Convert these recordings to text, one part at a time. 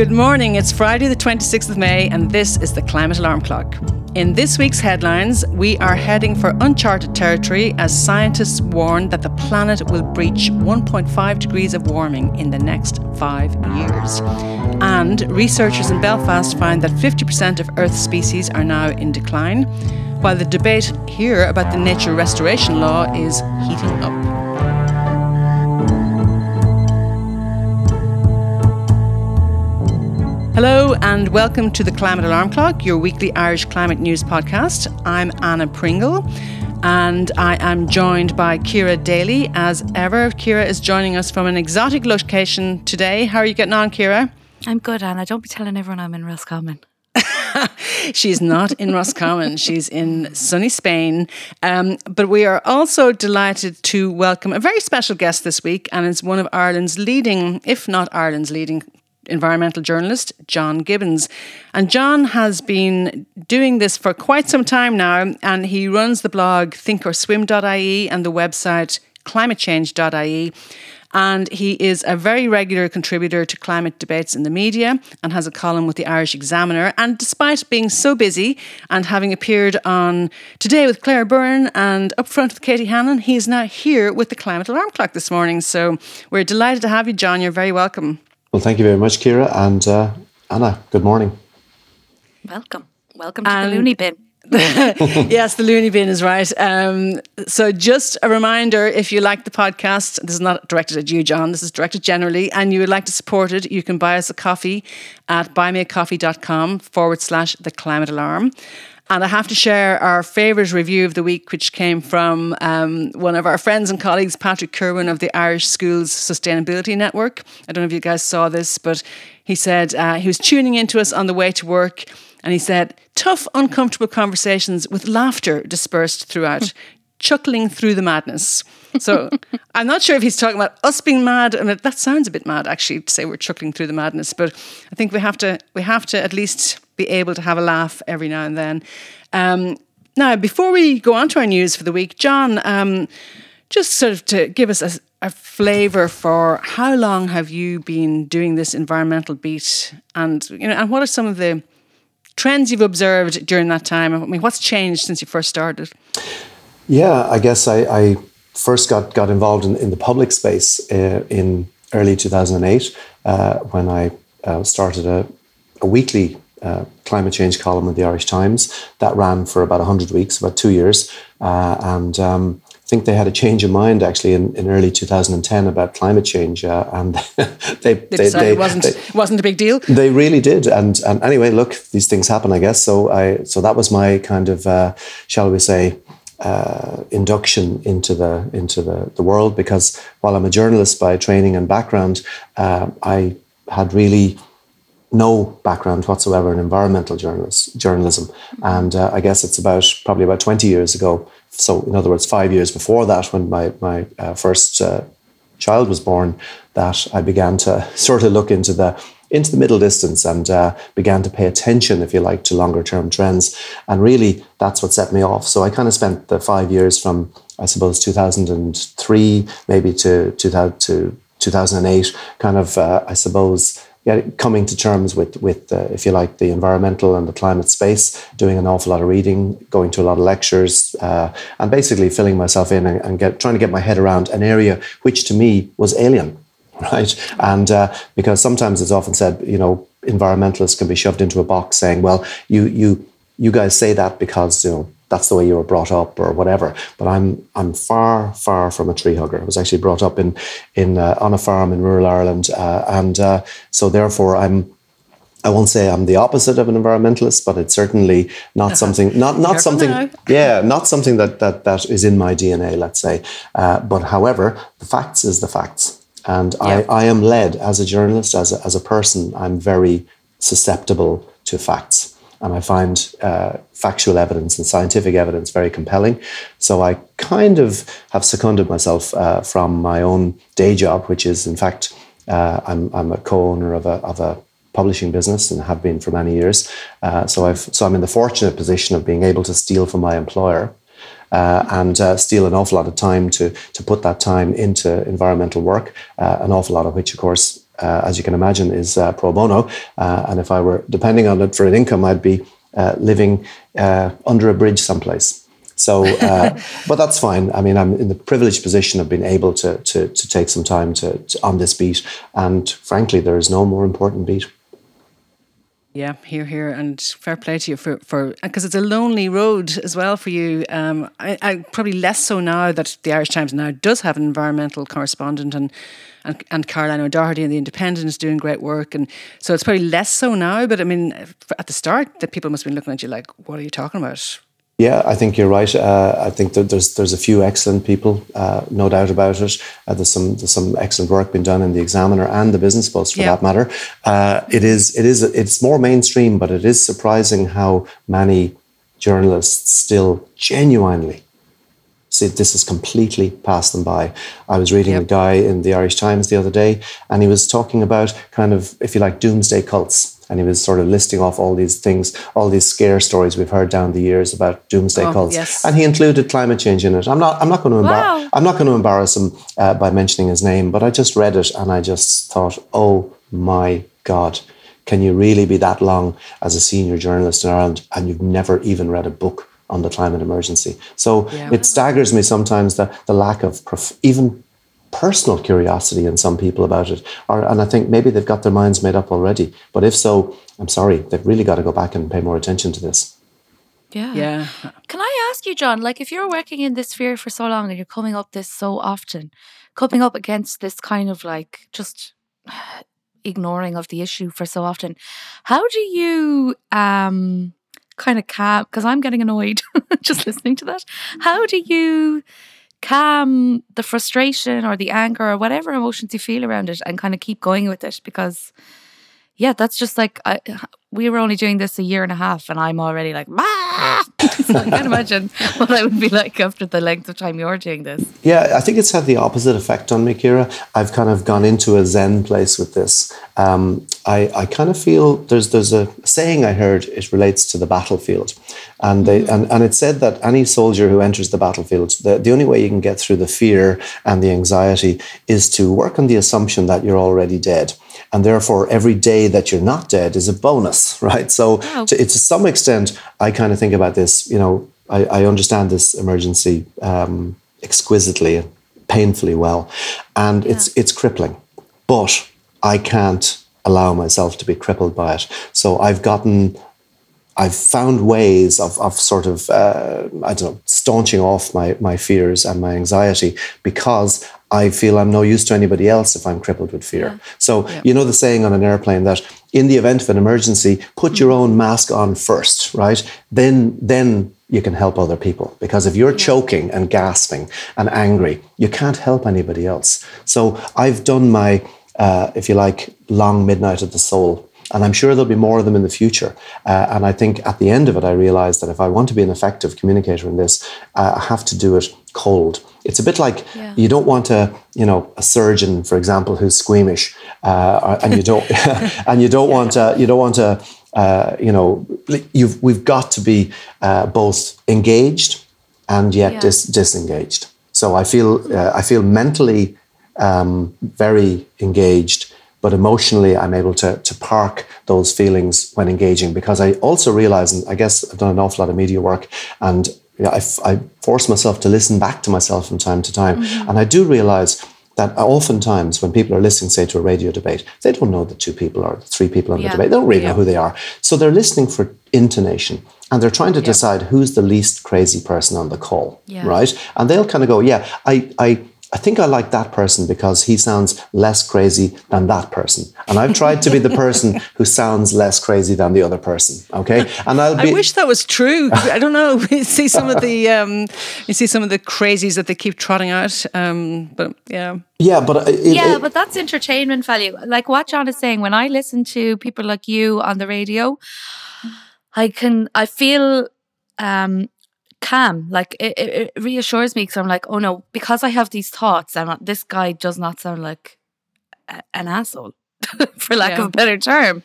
Good morning. It's Friday, the 26th of May, and this is the Climate Alarm Clock. In this week's headlines, we are heading for uncharted territory as scientists warn that the planet will breach 1.5 degrees of warming in the next five years. And researchers in Belfast find that 50% of Earth's species are now in decline, while the debate here about the nature restoration law is heating up. Hello and welcome to the Climate Alarm Clock, your weekly Irish climate news podcast. I'm Anna Pringle and I am joined by Kira Daly as ever. Ciara is joining us from an exotic location today. How are you getting on, Kira? I'm good, Anna. Don't be telling everyone I'm in Roscommon. She's not in Roscommon. She's in sunny Spain. Um, but we are also delighted to welcome a very special guest this week, and it's one of Ireland's leading, if not Ireland's leading environmental journalist John Gibbons. And John has been doing this for quite some time now, and he runs the blog thinkorswim.ie and the website climatechange.ie. And he is a very regular contributor to climate debates in the media and has a column with the Irish Examiner. And despite being so busy and having appeared on Today with Claire Byrne and Up Front with Katie Hannon, he is now here with the Climate Alarm Clock this morning. So we're delighted to have you, John. You're very welcome. Well, thank you very much, Kira And uh, Anna, good morning. Welcome. Welcome to the loony bin. yes, the loony bin is right. Um, so, just a reminder if you like the podcast, this is not directed at you, John, this is directed generally, and you would like to support it, you can buy us a coffee at buymeacoffee.com forward slash the climate alarm. And I have to share our favourite review of the week, which came from um, one of our friends and colleagues, Patrick Kerwin of the Irish Schools Sustainability Network. I don't know if you guys saw this, but he said uh, he was tuning into us on the way to work. And he said, tough, uncomfortable conversations with laughter dispersed throughout, chuckling through the madness. So I'm not sure if he's talking about us being mad. I mean, that sounds a bit mad, actually, to say we're chuckling through the madness. But I think we have to we have to at least be able to have a laugh every now and then. Um, now, before we go on to our news for the week, John, um, just sort of to give us a, a flavour for how long have you been doing this environmental beat, and you know, and what are some of the trends you've observed during that time? I mean, what's changed since you first started? Yeah, I guess I, I first got got involved in, in the public space uh, in early 2008 uh, when I uh, started a, a weekly uh, climate change column in the Irish Times. That ran for about 100 weeks, about two years. Uh, and um, I think they had a change of mind actually in, in early 2010 about climate change. Uh, and they, they, they, they, it wasn't, they, wasn't a big deal. They really did. And, and anyway, look, these things happen, I guess. So, I, so that was my kind of, uh, shall we say, uh, induction into the into the, the world because while I'm a journalist by training and background, uh, I had really no background whatsoever in environmental journalism. And uh, I guess it's about probably about 20 years ago. So, in other words, five years before that, when my, my uh, first uh, child was born, that I began to sort of look into the into the middle distance and uh, began to pay attention, if you like, to longer term trends. And really, that's what set me off. So I kind of spent the five years from, I suppose, 2003 maybe to, to, to 2008, kind of, uh, I suppose, yeah, coming to terms with with uh, if you like the environmental and the climate space, doing an awful lot of reading, going to a lot of lectures, uh, and basically filling myself in and, and, get trying to get my head around an area which to me was alien, right? And uh, because sometimes it's often said, you know, environmentalists can be shoved into a box saying, well, you you you guys say that because you know that's the way you were brought up or whatever. But I'm I'm far far from a tree hugger. I was actually brought up in in uh, on a farm in rural Ireland, uh, and uh, so therefore I'm. I won't say I'm the opposite of an environmentalist, but it's certainly not something not not something yeah not something that that that is in my DNA. Let's say, uh, but however, the facts is the facts, and yeah. I I am led as a journalist as a, as a person. I'm very susceptible to facts and I find uh, factual evidence and scientific evidence very compelling. So I kind of have seconded myself uh, from my own day job, which is, in fact, uh, I'm, I'm a co-owner of a, of a publishing business and have been for many years. Uh, so I've so I'm in the fortunate position of being able to steal from my employer. Uh, and uh, steal an awful lot of time to to put that time into environmental work, uh, an awful lot of which, of course, uh, as you can imagine, is uh, pro bono. Uh, and if I were depending on it for an income, I'd be uh, living uh, under a bridge someplace. So, but that's fine. I mean, I'm in the privileged position of being able to to, to take some time to, to on this beat. And frankly, there is no more important beat. Yeah, here, here, and fair play to you for for because it's a lonely road as well for you. Um, I, I, probably less so now that the Irish Times now does have an environmental correspondent, and and, and Caroline O'Doherty and the Independent is doing great work, and so it's probably less so now. But I mean, at the start, that people must have been looking at you like, "What are you talking about?" Yeah, I think you're right. Uh, I think there's there's a few excellent people, uh, no doubt about it. Uh, there's some there's some excellent work being done in the Examiner and the Business Post for yeah. that matter. Uh, it is it is it's more mainstream, but it is surprising how many journalists still genuinely see this has completely passed them by. I was reading yep. a guy in the Irish Times the other day, and he was talking about kind of if you like doomsday cults and he was sort of listing off all these things, all these scare stories we've heard down the years about doomsday oh, cults, yes. and he included climate change in it. I'm not, I'm not going to, embar- wow. I'm not going to embarrass him uh, by mentioning his name, but I just read it and I just thought, oh my god, can you really be that long as a senior journalist in Ireland and you've never even read a book on the climate emergency? So yeah. it staggers me sometimes that the lack of prof- even personal curiosity in some people about it. Or, and I think maybe they've got their minds made up already. But if so, I'm sorry, they've really got to go back and pay more attention to this. Yeah. Yeah. Can I ask you, John, like if you're working in this sphere for so long and you're coming up this so often, coming up against this kind of like just ignoring of the issue for so often, how do you um kind of calm because I'm getting annoyed just listening to that. How do you calm the frustration or the anger or whatever emotions you feel around it and kind of keep going with it because yeah that's just like I, we were only doing this a year and a half and i'm already like so i can't imagine what i would be like after the length of time you're doing this. Yeah i think it's had the opposite effect on me kira. I've kind of gone into a zen place with this. Um, I, I kind of feel there's there's a saying I heard it relates to the battlefield, and they mm-hmm. and, and it said that any soldier who enters the battlefield, the, the only way you can get through the fear and the anxiety is to work on the assumption that you're already dead, and therefore every day that you're not dead is a bonus, right? So wow. to, to some extent, I kind of think about this. You know, I, I understand this emergency um, exquisitely, painfully well, and yeah. it's it's crippling, but I can't allow myself to be crippled by it. So I've gotten, I've found ways of, of sort of, uh, I don't know, staunching off my, my fears and my anxiety because I feel I'm no use to anybody else if I'm crippled with fear. Yeah. So, yeah. you know, the saying on an airplane that in the event of an emergency, put your own mask on first, right? Then, then you can help other people. Because if you're yeah. choking and gasping and angry, you can't help anybody else. So I've done my, uh, if you like, long midnight of the soul. And I'm sure there'll be more of them in the future. Uh, and I think at the end of it, I realized that if I want to be an effective communicator in this, uh, I have to do it cold. It's a bit like yeah. you don't want a, you know, a surgeon, for example, who's squeamish, uh, and you don't, and you don't yeah. want a, you don't want a, uh, you know, you've we've got to be uh, both engaged and yet yeah. dis- disengaged. So I feel I feel mentally um, very engaged, but emotionally, I'm able to, to park those feelings when engaging because I also realize, and I guess I've done an awful lot of media work, and you know, I, I force myself to listen back to myself from time to time. Mm-hmm. And I do realize that oftentimes when people are listening, say, to a radio debate, they don't know the two people or three people on yeah. the debate. They don't really yeah. know who they are. So they're listening for intonation and they're trying to yeah. decide who's the least crazy person on the call, right? And they'll kind of go, yeah, I, I, I think I like that person because he sounds less crazy than that person. And I've tried to be the person who sounds less crazy than the other person. Okay. And I'll be, I wish that was true. I don't know. You see some of the um, you see some of the crazies that they keep trotting out. Um, but yeah. Yeah, but it, yeah, it, but that's entertainment value. Like what John is saying, when I listen to people like you on the radio, I can I feel um, calm. Like it, it reassures me because I'm like, oh no, because I have these thoughts, and this guy does not sound like a, an asshole, for lack yeah. of a better term.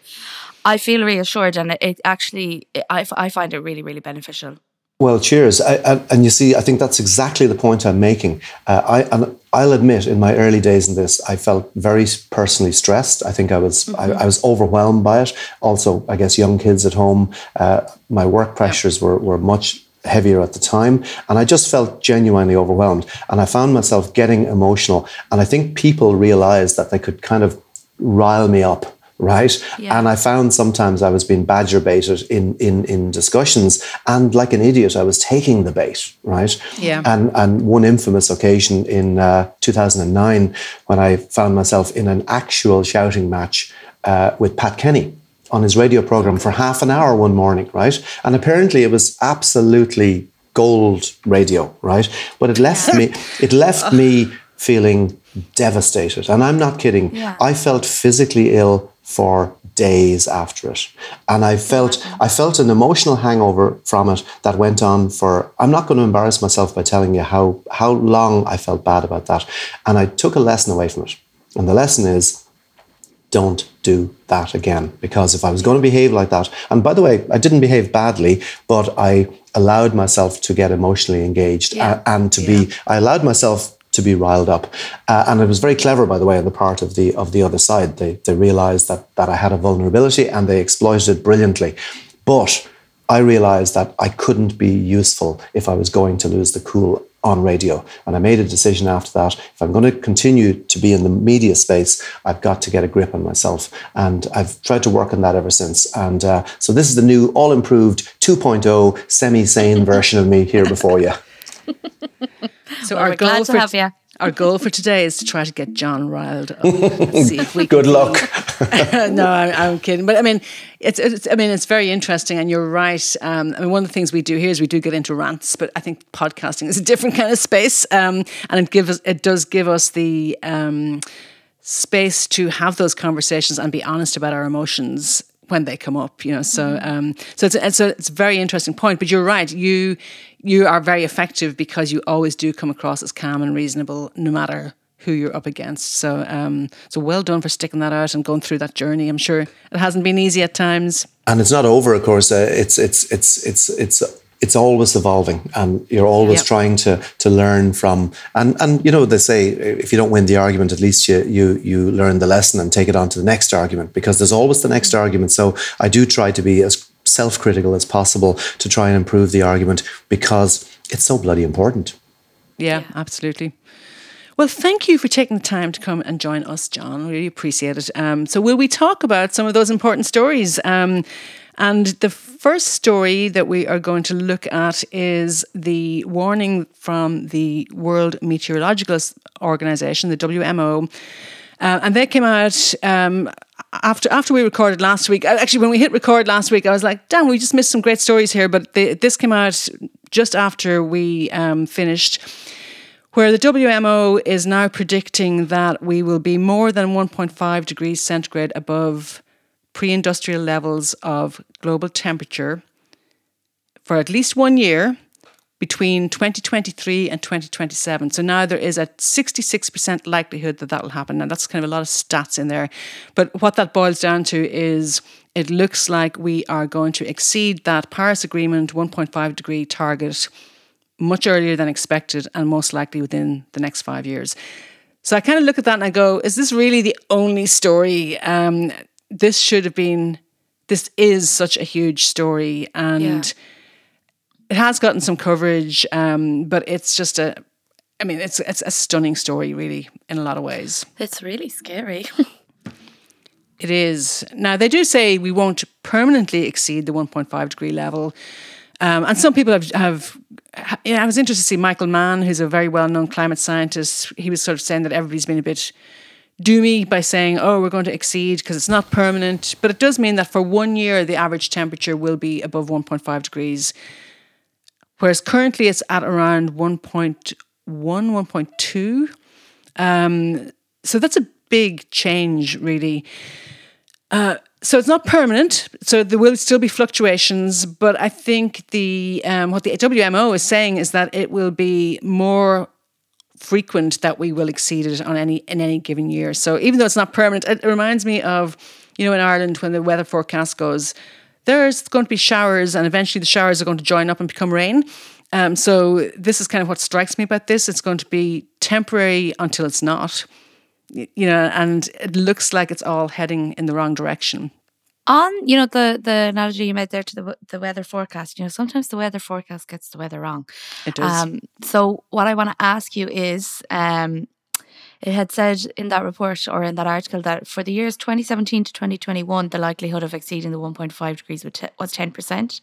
I feel reassured, and it, it actually, it, I, I find it really, really beneficial. Well, cheers. I, I, and you see, I think that's exactly the point I'm making. Uh, I, and I'll admit, in my early days in this, I felt very personally stressed. I think I was mm-hmm. I, I, was overwhelmed by it. Also, I guess young kids at home, uh, my work pressures were, were much heavier at the time. And I just felt genuinely overwhelmed. And I found myself getting emotional. And I think people realized that they could kind of rile me up right? Yeah. And I found sometimes I was being badger baited in, in, in discussions, and like an idiot, I was taking the bait, right? Yeah. And and one infamous occasion in uh, 2009 when I found myself in an actual shouting match uh, with Pat Kenny on his radio program for half an hour one morning, right? And apparently it was absolutely gold radio, right? But it left me it left me feeling devastated. And I'm not kidding. Yeah. I felt physically ill for days after it. And I felt I felt an emotional hangover from it that went on for I'm not going to embarrass myself by telling you how how long I felt bad about that. And I took a lesson away from it. And the lesson is don't do that again. Because if I was going to behave like that, and by the way, I didn't behave badly, but I allowed myself to get emotionally engaged yeah. and to yeah. be, I allowed myself to be riled up. Uh, and it was very clever, by the way, on the part of the of the other side. They they realized that that I had a vulnerability and they exploited it brilliantly. But I realized that I couldn't be useful if I was going to lose the cool on radio. And I made a decision after that. If I'm going to continue to be in the media space, I've got to get a grip on myself. And I've tried to work on that ever since. And uh, so this is the new, all improved 2.0 semi sane version of me here before you. So well, our goal for our goal for today is to try to get John riled up. see if we Good luck. no, I'm, I'm, kidding. But I mean, it's, it's, I mean, it's very interesting, and you're right. Um, I mean, one of the things we do here is we do get into rants, but I think podcasting is a different kind of space, um, and it gives it does give us the um, space to have those conversations and be honest about our emotions when they come up, you know. So, mm-hmm. um, so it's, it's a it's a very interesting point. But you're right. You you are very effective because you always do come across as calm and reasonable, no matter who you're up against. So, um, so well done for sticking that out and going through that journey. I'm sure it hasn't been easy at times. And it's not over, of course. Uh, it's it's it's it's it's it's always evolving and you're always yep. trying to to learn from and and you know they say if you don't win the argument at least you you you learn the lesson and take it on to the next argument because there's always the next argument so i do try to be as self-critical as possible to try and improve the argument because it's so bloody important yeah, yeah. absolutely well, thank you for taking the time to come and join us, John. We really appreciate it. Um, so, will we talk about some of those important stories? Um, and the first story that we are going to look at is the warning from the World Meteorological Organization, the WMO. Uh, and they came out um, after after we recorded last week. Uh, actually, when we hit record last week, I was like, "Damn, we just missed some great stories here." But they, this came out just after we um, finished, where the WMO is now predicting that we will be more than 1.5 degrees centigrade above pre industrial levels of global temperature for at least one year between 2023 and 2027. So now there is a 66% likelihood that that will happen. And that's kind of a lot of stats in there. But what that boils down to is it looks like we are going to exceed that Paris Agreement 1.5 degree target much earlier than expected and most likely within the next five years. So I kind of look at that and I go, is this really the only story? Um, this should have been this is such a huge story and yeah. it has gotten some coverage um, but it's just a i mean it's it's a stunning story really in a lot of ways it's really scary it is now they do say we won't permanently exceed the 1.5 degree level um, and some people have, have yeah, I was interested to see Michael Mann, who's a very well known climate scientist. He was sort of saying that everybody's been a bit doomy by saying, oh, we're going to exceed because it's not permanent. But it does mean that for one year, the average temperature will be above 1.5 degrees, whereas currently it's at around 1.1, 1.2. Um, so that's a big change, really. Uh, so it's not permanent. So there will still be fluctuations, but I think the um, what the WMO is saying is that it will be more frequent that we will exceed it on any in any given year. So even though it's not permanent, it reminds me of you know in Ireland when the weather forecast goes there's going to be showers, and eventually the showers are going to join up and become rain. Um, so this is kind of what strikes me about this. It's going to be temporary until it's not, you know, and it looks like it's all heading in the wrong direction. On you know the the analogy you made there to the the weather forecast. You know sometimes the weather forecast gets the weather wrong. It does. Um, so what I want to ask you is, um, it had said in that report or in that article that for the years 2017 to 2021, the likelihood of exceeding the 1.5 degrees was 10%.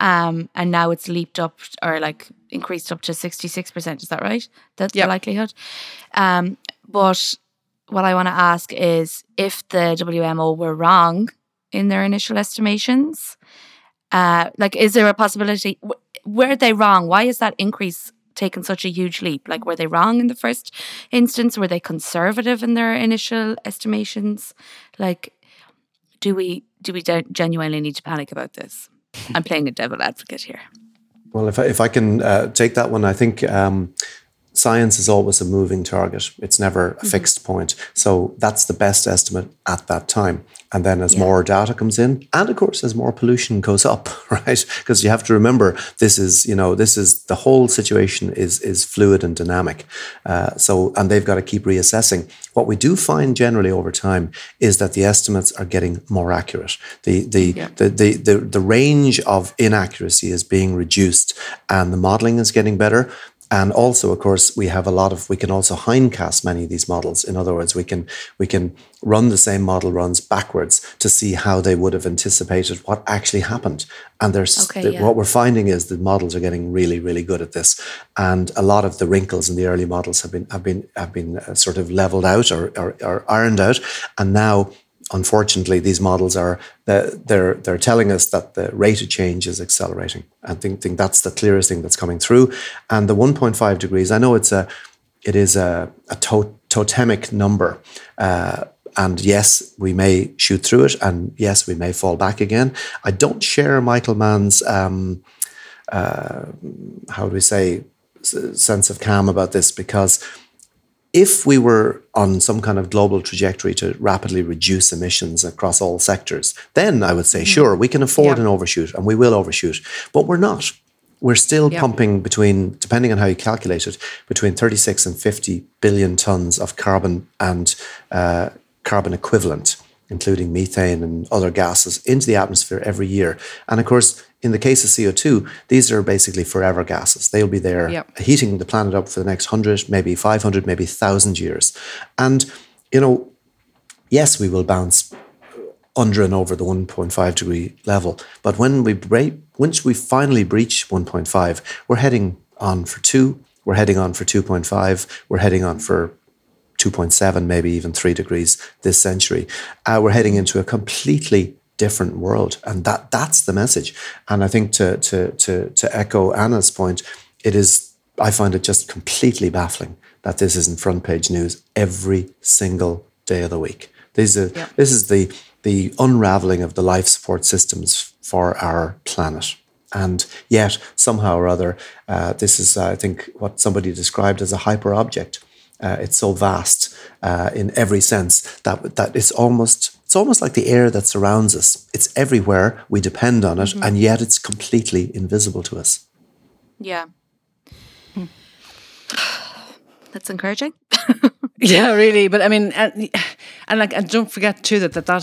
Um, and now it's leaped up or like increased up to 66%. Is that right? That's Yep. the likelihood. Um, but what I want to ask is if the WMO were wrong in their initial estimations, uh, like, is there a possibility? w- Were they wrong? Why is that increase taken such a huge leap? Like, were they wrong in the first instance? Were they conservative in their initial estimations? Like, do we do we gen- genuinely need to panic about this? I'm playing a devil advocate here. Well, if I, if I can uh, take that one, I think um, science is always a moving target. It's never a fixed point. So that's the best estimate at that time. And then as more data comes in, and of course as more pollution goes up, right? Because you have to remember this is, you know, this is the whole situation is is fluid and dynamic. Uh, so and they've got to keep reassessing. What we do find generally over time is that the estimates are getting more accurate. The the the, the the the range of inaccuracy is being reduced, and the modelling is getting better. And also, of course, we have a lot of we can also hindcast many of these models. In other words, we can we can run the same model runs backwards to see how they would have anticipated what actually happened. And there's Okay, the- yeah. what we're finding is the models are getting really really good at this. And a lot of the wrinkles in the early models have been have been have been uh, sort of leveled out or, or, or ironed out. And now unfortunately, these models are they're they're telling us that the rate of change is accelerating. I think, think that's the clearest thing that's coming through. And the 1.5 degrees, I know it's a it is a, a to- totemic number. Uh, and yes, we may shoot through it, and yes, we may fall back again. I don't share Michael Mann's um, uh, how do we say sense of calm about this because if we were on some kind of global trajectory to rapidly reduce emissions across all sectors, then I would say, sure, we can afford Yeah. an overshoot and we will overshoot. But we're not. We're still Yeah. pumping between, depending on how you calculate it, between 36 and 50 billion tons of carbon and uh, carbon equivalent, including methane and other gases, into the atmosphere every year. And of course, in the case of CO2, these are basically forever gases. They'll be there Yep. heating the planet up for the next 100, maybe 500, maybe 1,000 years. And, you know, yes, we will bounce under and over the 1.5 degree level. But when we break, once we finally breach 1.5, we're heading on for two, we're heading on for 2.5, we're heading on for 2.7, maybe even three degrees this century. Uh, we're heading into a completely different world, and that that's the message. And I think to to to to echo Anna's point, it is. I find it just completely baffling that this isn't front page news every single day of the week. This is Yeah. this is the the unraveling of the life support systems for our planet. And yet, somehow or other, uh, this is, I think, what somebody described as a hyper object. Uh, it's so vast uh, in every sense that that it's almost it's almost like the air that surrounds us. It's everywhere. We depend on it, mm-hmm. and yet it's completely invisible to us. Yeah. That's encouraging. Yeah, really. But I mean, and, and like, and don't forget too that that, that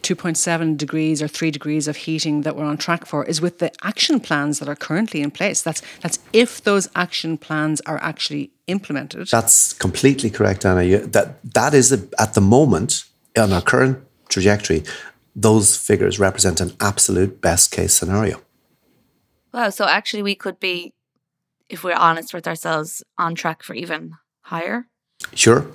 2.7 degrees or three degrees of heating that we're on track for is with the action plans that are currently in place. That's that's if those action plans are actually implemented. That's completely correct, Anna. You, that that is a, at the moment on our current trajectory. Those figures represent an absolute best case scenario. Wow. So actually, we could be, if we're honest with ourselves, on track for even higher. Sure.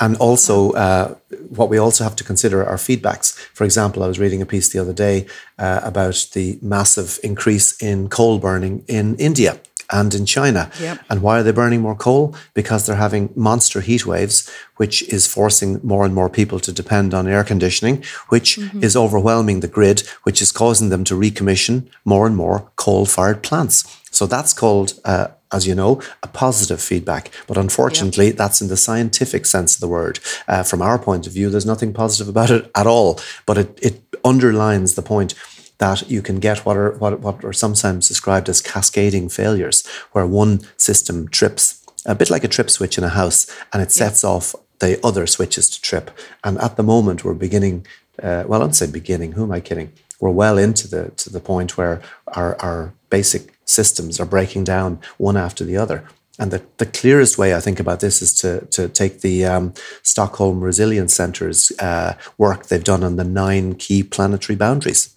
And also, uh, what we also have to consider are feedbacks. For example, I was reading a piece the other day uh, about the massive increase in coal burning in India and in China. Yep. And why are they burning more coal? Because they're having monster heat waves, which is forcing more and more people to depend on air conditioning, which is overwhelming the grid, which is causing them to recommission more and more coal fired plants. So that's called, uh, as you know, a positive feedback. But unfortunately, that's in the scientific sense of the word. Uh, from our point of view, there's nothing positive about it at all. But it, it underlines the point that you can get what are what, what are sometimes described as cascading failures, where one system trips a bit like a trip switch in a house, and it sets yeah. off the other switches to trip. And at the moment, we're beginning. Uh, well, I don't say beginning. Who am I kidding? We're well into the to the point where our our basic systems are breaking down one after the other. And the, the clearest way I think about this is to, to take the um, Stockholm Resilience Centre's uh, work they've done on the nine key planetary boundaries.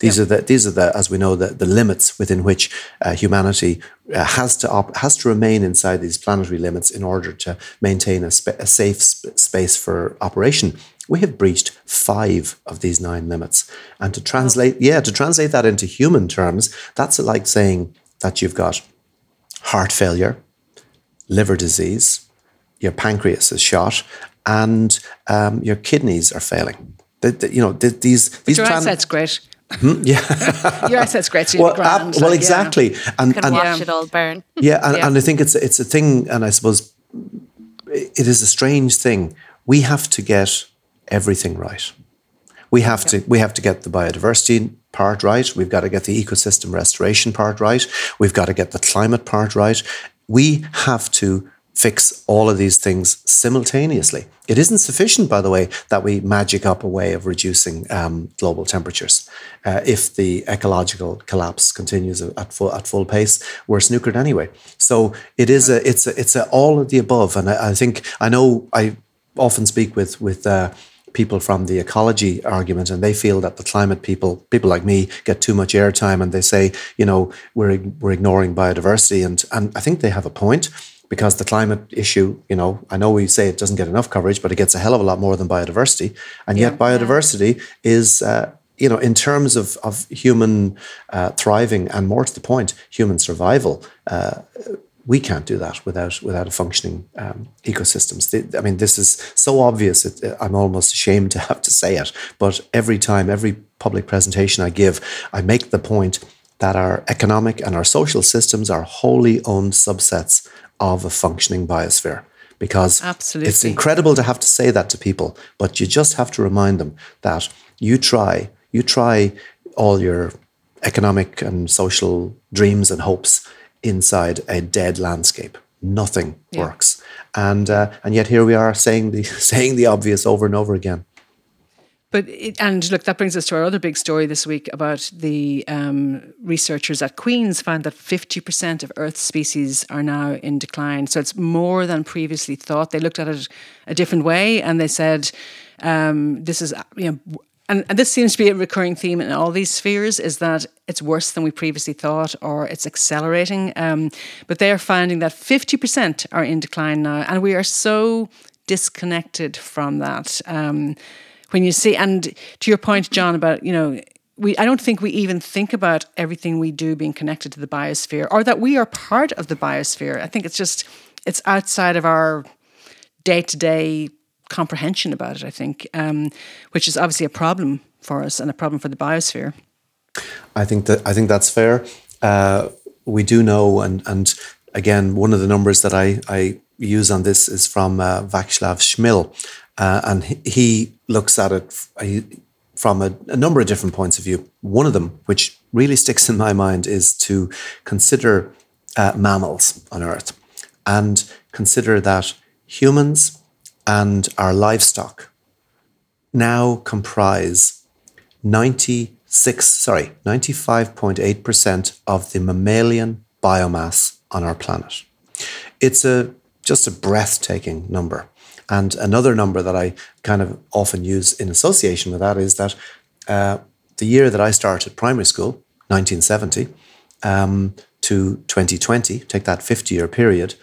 These are the these are the as we know the, the limits within which uh, humanity uh, has to op- has to remain inside these planetary limits in order to maintain a, sp- a safe sp- space for operation. We have breached five of these nine limits, and to translate yeah to translate that into human terms, that's like saying that you've got heart failure, liver disease, your pancreas is shot, and um, your kidneys are failing. The, the, you know the, these but these plan- eyesight's great. Hmm? Yeah, your eyesight's great. So well, grand, well, like, exactly, yeah. and can and, watch yeah. it all burn. Yeah, and, yeah. and I think it's it's a thing, and I suppose it is a strange thing. We have to get everything right. We have to we have to get the biodiversity part right. We've got to get the ecosystem restoration part right. We've got to get the climate part right. We have to fix all of these things simultaneously. It isn't sufficient, by the way, that we magic up a way of reducing um, global temperatures. Uh, if the ecological collapse continues at full at full pace, we're snookered anyway. So it is a it's a it's a all of the above, and I, I think I know I often speak with with. Uh, people from the ecology argument and they feel that the climate people people like me get too much airtime and they say you know we're we're ignoring biodiversity and and I think they have a point because the climate issue, you know, I know we say it doesn't get enough coverage, but it gets a hell of a lot more than biodiversity. And yet, yeah, biodiversity yeah. is, uh, you know, in terms of, of human uh, thriving and more to the point, human survival, uh, we can't do that without without a functioning um, ecosystems. I mean, this is so obvious. It, I'm almost ashamed to have to say it, but every time, every public presentation I give, I make the point that our economic and our social systems are wholly owned subsets of a functioning biosphere because Absolutely. it's incredible to have to say that to people, but you just have to remind them that you try, you try all your economic and social dreams and hopes inside a dead landscape. Nothing yeah. works, and uh, and yet here we are saying the saying the obvious over and over again. But it, and look, that brings us to our other big story this week about the um, researchers at Queen's found that fifty percent of Earth's species are now in decline. So it's more than previously thought. They looked at it a different way, and they said um, this is you know. And, and this seems to be a recurring theme in all these spheres is that it's worse than we previously thought or it's accelerating. Um, but they're finding that 50% are in decline now. And we are so disconnected from that. Um, when you see, and to your point, John, about, you know, we, I don't think we even think about everything we do being connected to the biosphere or that we are part of the biosphere. I think it's just, it's outside of our day to day comprehension about it, I think, um, which is obviously a problem for us and a problem for the biosphere. I think that I think that's fair. Uh, we do know, and and again, one of the numbers that I, I use on this is from uh, Václav Smil, uh, and he looks at it from a, a, number of different points of view. One of them, which really sticks in my mind, is to consider uh, mammals on Earth and consider that humans and our livestock now comprise 96, sorry, 95.8% of the mammalian biomass on our planet. It's a just a breathtaking number. And another number that I kind of often use in association with that is that uh, the year that I started primary school, 1970, um, to 2020, take that 50 year period,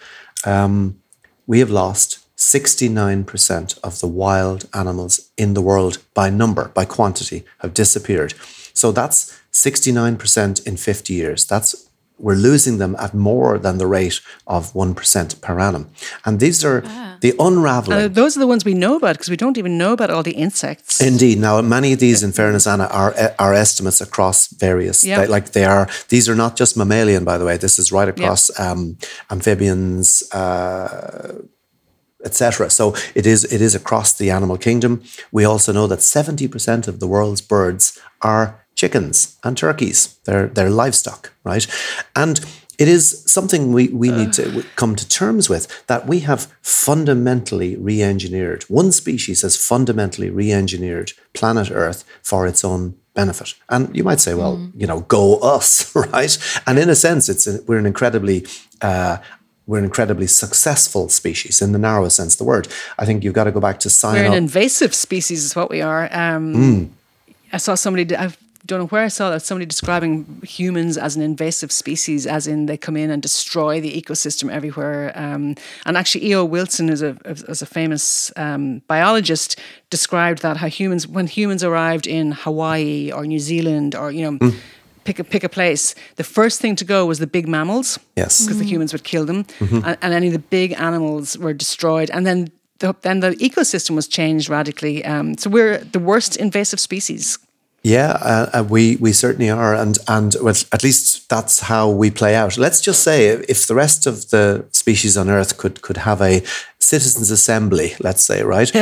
um, we have lost 69% of the wild animals in the world by number, by quantity, have disappeared. So that's 69% in 50 years. That's we're losing them at more than the rate of 1% per annum. And these are ah. the unraveling. Uh, those are the ones we know about because we don't even know about all the insects. Indeed. Now, many of these, in fairness, Anna, are, are estimates across various, yep. they, like they are, these are not just mammalian, by the way. This is right across yep. um, amphibians, uh, etc. So it is it is across the animal kingdom. We also know that 70% of the world's birds are chickens and turkeys. They're, they're livestock, right? And it is something we, we need to come to terms with that we have fundamentally re engineered. One species has fundamentally re engineered planet Earth for its own benefit. And you might say, well, mm. you know, go us, right? And in a sense, it's a, we're an incredibly uh, we're an incredibly successful species in the narrowest sense of the word. I think you've got to go back to sign We're an invasive species, is what we are. Um, mm. I saw somebody. I've don't know where I saw that somebody describing humans as an invasive species, as in they come in and destroy the ecosystem everywhere. Um, and actually, E.O. Wilson, is a, as a famous um, biologist, described that how humans, when humans arrived in Hawaii or New Zealand or you know. Mm. Pick a pick a place. The first thing to go was the big mammals, yes, because mm. the humans would kill them, mm-hmm. and, and any of the big animals were destroyed. And then the, then the ecosystem was changed radically. Um, so we're the worst invasive species yeah, uh, uh, we we certainly are, and and well, at least that's how we play out. Let's just say if the rest of the species on Earth could could have a citizens' assembly, let's say, right,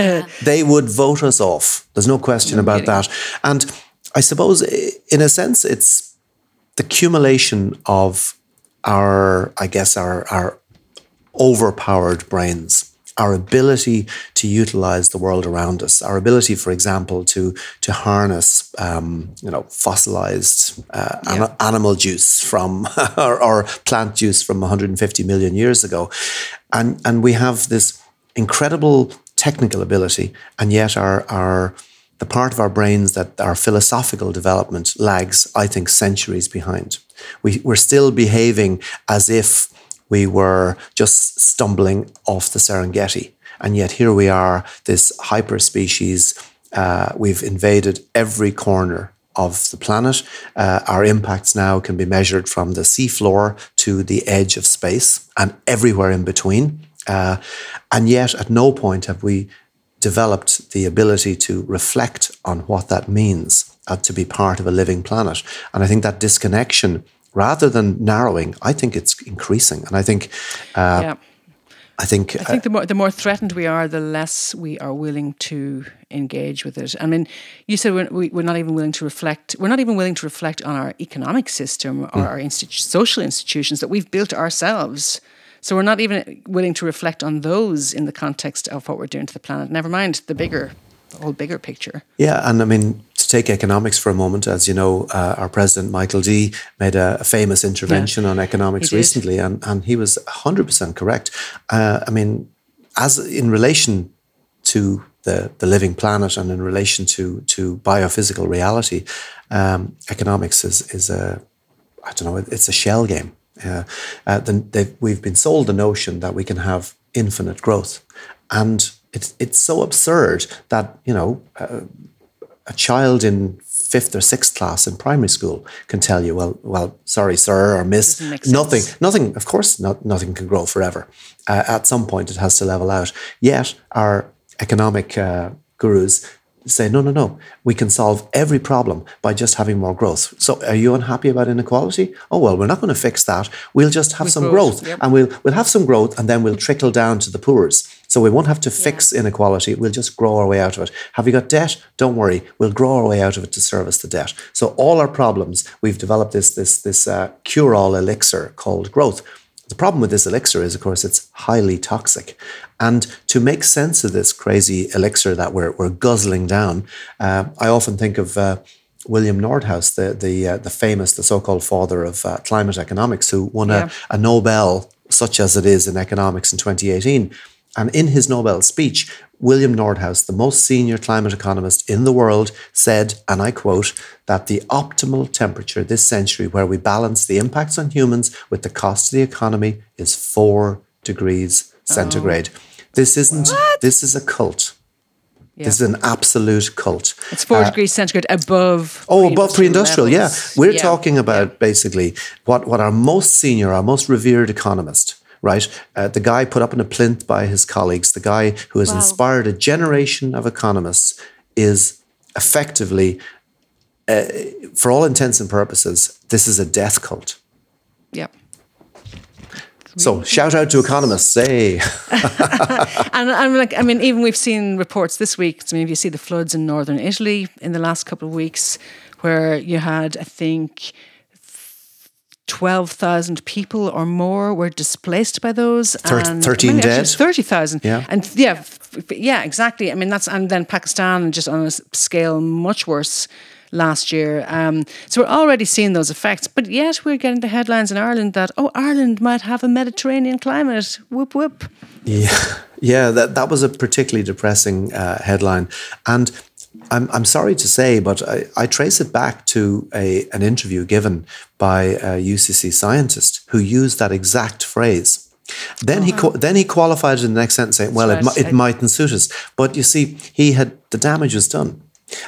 they would vote us off. There's no question about that. And I suppose, in a sense, it's the accumulation of our, I guess, our our overpowered brains our ability to utilize the world around us, our ability, for example, to to harness, um, you know, fossilized uh, yeah. an- animal juice from or, or, plant juice from 150 million years ago, and and we have this incredible technical ability, and yet our our the part of our brains that our philosophical development lags, I think, centuries behind. We, we're still behaving as if we were just stumbling off the Serengeti. And yet here we are, this hyper species. Uh, we've invaded every corner of the planet. Uh, our impacts now can be measured from the seafloor to the edge of space and everywhere in between. Uh, and yet, at no point have we developed the ability to reflect on what that means uh, to be part of a living planet. And I think that disconnection rather than narrowing, I think it's increasing. And I think, uh, yeah. I think, I think uh, the more the more threatened we are, the less we are willing to engage with it. I mean, you said we're, we, are not even willing to reflect. We're not even willing to reflect on our economic system or mm. our institu- social institutions that we've built ourselves. So we're not even willing to reflect on those in the context of what we're doing to the planet. Never mind the bigger, the whole bigger picture. Yeah, and I mean, take economics for a moment, as you know, uh, our president Michael D made a, a famous intervention yeah, on economics recently, and and he was hundred percent correct. Uh, I mean, as in relation to the the living planet and in relation to to biophysical reality, um, economics is is a I don't know, it's a shell game. Uh, uh, the, we've been sold the notion that we can have infinite growth, and it's it's so absurd that you know uh, a child in fifth or sixth class in primary school can tell you, well, well, sorry, sir or miss, nothing, nothing. Of course, not, nothing can grow forever. Uh, at some point, it has to level out. Yet, our economic uh, gurus say, no, no, no, we can solve every problem by just having more growth. So are you unhappy about inequality? Oh, well, we're not going to fix that. We'll just have some growth, growth yep. and we'll, we'll have some growth and then we'll trickle down to the poor's. So we won't have to fix yeah. inequality. We'll just grow our way out of it. Have you got debt? Don't worry. We'll grow our way out of it to service the debt. So all our problems, we've developed this, this, this uh, cure-all elixir called growth. The problem with this elixir is, of course, it's highly toxic. And to make sense of this crazy elixir that we're, we're guzzling down, uh, I often think of uh, William Nordhaus, the the uh, the famous, the so-called father of uh, climate economics, who won yeah. a, a Nobel, such as it is in economics in 2018 and in his Nobel speech, William Nordhaus, the most senior climate economist in the world, said, and I quote, that the optimal temperature this century, where we balance the impacts on humans with the cost to the economy, is four degrees centigrade. Oh. This isn't, what? this is a cult. Yeah. This is an absolute cult. It's four uh, degrees centigrade above. Oh, above pre-industrial. Yeah, we're yeah. talking about yeah. basically what what our most senior, our most revered economist, right? Uh, the guy put up in a plinth by his colleagues, the guy who has wow. inspired a generation of economists, is effectively, uh, for all intents and purposes, this is a death cult. Yep. So shout out to economists, say. and I'm like, I mean, even we've seen reports this week. So maybe you see the floods in northern Italy in the last couple of weeks, where you had, I think, 12,000 people or more were displaced by those. Thir- and 13 dead. 30,000. Yeah. And yeah, f- yeah, exactly. I mean, that's, and then Pakistan just on a scale much worse last year. Um, so we're already seeing those effects, but yet we're getting the headlines in Ireland that, oh, Ireland might have a Mediterranean climate. Whoop, whoop. Yeah, yeah, that that was a particularly depressing uh, headline, and I'm I'm sorry to say, but I, I trace it back to a an interview given by a UCC scientist who used that exact phrase. Then he uh-huh. qu- then he qualified it in the next sentence saying, "Well, it, right. it mightn't suit us," but you see, he had the damage was done.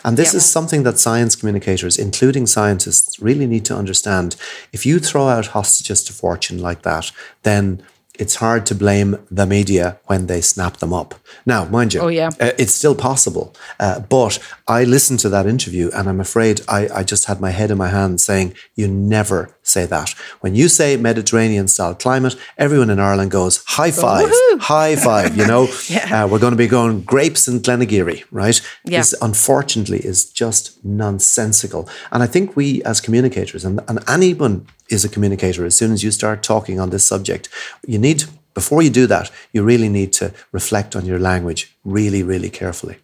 And this Yeah. is something that science communicators, including scientists, really need to understand. If you throw out hostages to fortune like that, then it's hard to blame the media when they snap them up. Now, mind you, Oh, yeah. uh, it's still possible. Uh, but I listened to that interview and I'm afraid I, I just had my head in my hands saying, you never say that. When you say Mediterranean style climate, everyone in Ireland goes, high five, high five, you know, Yeah. uh, we're going to be going grapes in Glenageary, right? Yeah. This unfortunately is just nonsensical. And I think we as communicators, and, and anyone is a communicator as soon as you start talking on this subject, you need, before you do that, you really need to reflect on your language really, really carefully.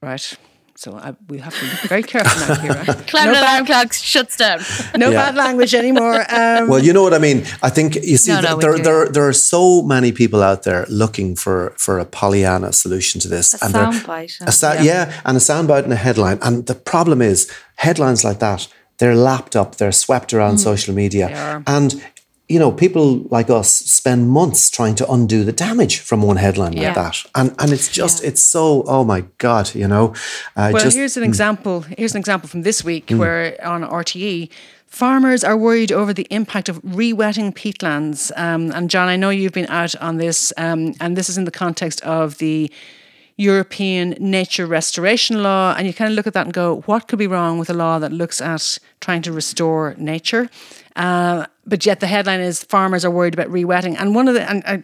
Right. So I, we have to be very careful now, Kira. Climate no alarm bad, clock shuts down. no Yeah. bad language anymore. Um, Well, you know what I mean. I think you see No, no, th- there, there there are so many people out there looking for for a Pollyanna solution to this, A they're- soundbite, a sa- yeah. and a soundbite and a headline. And the problem is headlines like that. They're lapped up. They're swept around social media, Mm. They are. and you know people like us spend months trying to undo the damage from one headline like that. And and it's just it's so oh my god, you know. Uh, Well, just, here's an example. Here's an example from this week where on RTE, farmers are worried over the impact of re-wetting peatlands. Um, and John, I know you've been out on this, um, and this is in the context of the European nature restoration law. And you kind of look at that and go, what could be wrong with a law that looks at trying to restore nature? Uh, but yet the headline is farmers are worried about re-wetting. And one of the, and I,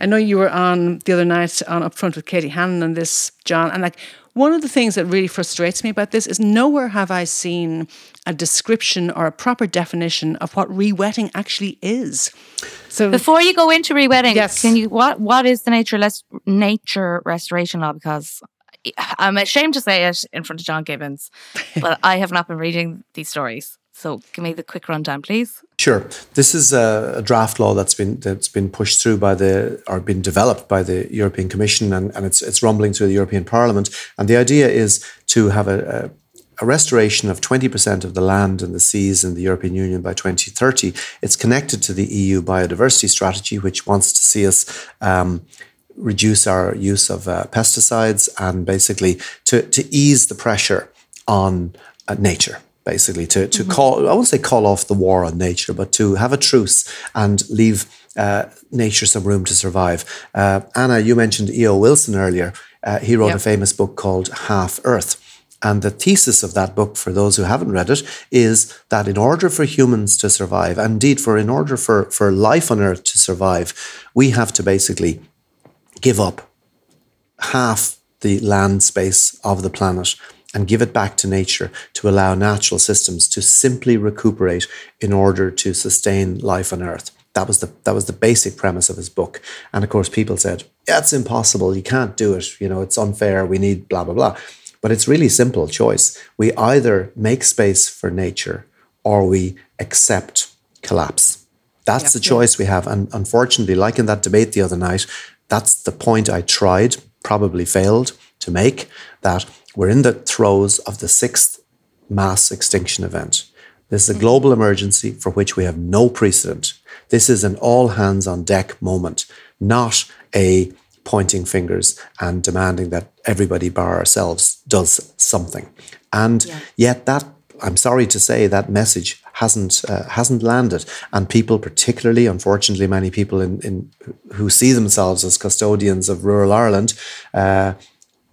I know you were on the other night on Upfront with Katie Hannon on this, John, and like one of the things that really frustrates me about this is nowhere have I seen a description or a proper definition of what re-wetting actually is. So Before you go into re-wetting, Yes. can you what what is the nature less nature restoration law? Because I'm ashamed to say it in front of John Gibbons, but I have not been reading these stories. So give me the quick rundown, please. Sure. This is a, a draft law that's been that's been pushed through by the or been developed by the European Commission and, and it's it's rumbling through the European Parliament. And the idea is to have a, a a restoration of 20% of the land and the seas in the European Union by 2030. It's connected to the EU biodiversity strategy, which wants to see us um, reduce our use of uh, pesticides and basically to, to ease the pressure on uh, nature. Basically, to, to call, I won't say call off the war on nature, but to have a truce and leave uh, nature some room to survive. Uh, Anna, you mentioned E.O. Wilson earlier. Uh, he wrote Yep. a famous book called Half Earth. And the thesis of that book, for those who haven't read it, is that in order for humans to survive, and indeed for in order for, for life on Earth to survive, we have to basically give up half the land space of the planet and give it back to nature to allow natural systems to simply recuperate in order to sustain life on Earth. That was the that was the basic premise of his book. And of course, people said, "Yeah, it's impossible. You can't do it. You know, it's unfair. We need blah blah blah." But it's really simple choice. We either make space for nature or we accept collapse. That's the choice we have. And unfortunately, like in that debate the other night, that's the point I tried, probably failed to make, that we're in the throes of the sixth mass extinction event. This is a global emergency for which we have no precedent. This is an all hands on deck moment, not a pointing fingers and demanding that everybody bar ourselves does something. And yet that I'm sorry to say that message hasn't uh, hasn't landed, and people, particularly, unfortunately, many people in, in who see themselves as custodians of rural Ireland, uh,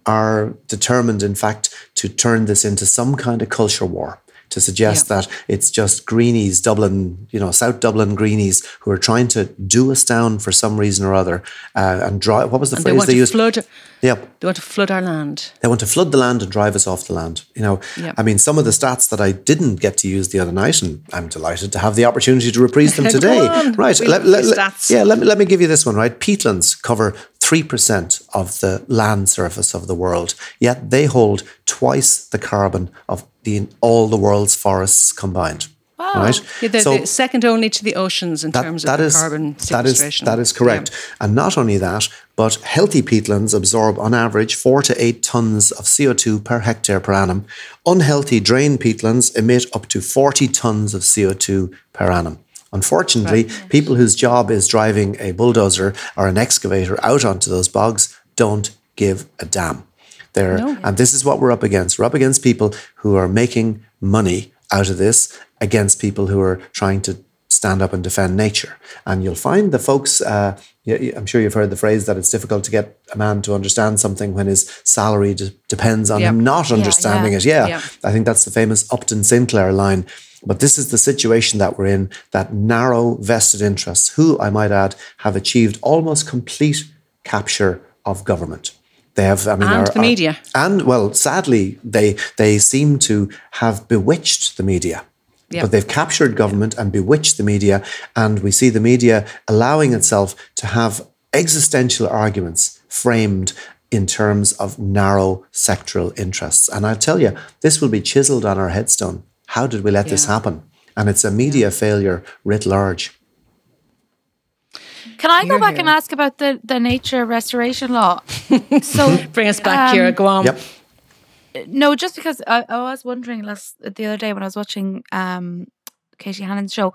are determined, in fact, to turn this into some kind of culture war. to suggest that it's just greenies, Dublin, you know, South Dublin greenies who are trying to do us down for some reason or other uh, and drive. What was the And they phrase want they to used? flood. Yep. They want to flood our land. They want to flood the land and drive us off the land. You know, Yep. I mean, some of the stats that I didn't get to use the other night, and I'm delighted to have the opportunity to reprise them today. Right. Let, let- yeah, let me, let me give you this one, right? Peatlands cover 3% of the land surface of the world, yet they hold twice the carbon of the, all the world's forests combined. Wow. Right? Yeah, they're, So- they're second only to the oceans in that, terms that of is carbon that is sequestration. that is correct. And not only that, but healthy peatlands absorb on average four to eight tons of CO two per hectare per annum. Unhealthy drain peatlands emit up to forty tons of CO two per annum. Unfortunately, people whose job is driving a bulldozer or an excavator out onto those bogs don't give a damn. They're, And this is what we're up against. We're up against people who are making money out of this against people who are trying to stand up and defend nature. And you'll find the folks, uh, I'm sure you've heard the phrase that it's difficult to get a man to understand something when his salary de- depends on Yep. him not understanding yeah. it. Yeah, Yeah. I think that's the famous Upton Sinclair line. But this is the situation that we're in that narrow vested interests, who I might add, have achieved almost complete capture of government. They have, I mean, And are- the media. and well, sadly, they they seem to have bewitched the media. Yeah. But they've captured government and bewitched the media, and we see the media allowing itself to have existential arguments framed in terms of narrow sectoral interests. And I tell you, this will be chiseled on our headstone. How did we let this happen? And it's a media failure writ large. Can I go Hear, back and ask about the, the nature restoration law? so Bring us back, um, Kira. Go on. Yep. no, just because I, I was wondering last the other day when I was watching um, Katie Hannon's show,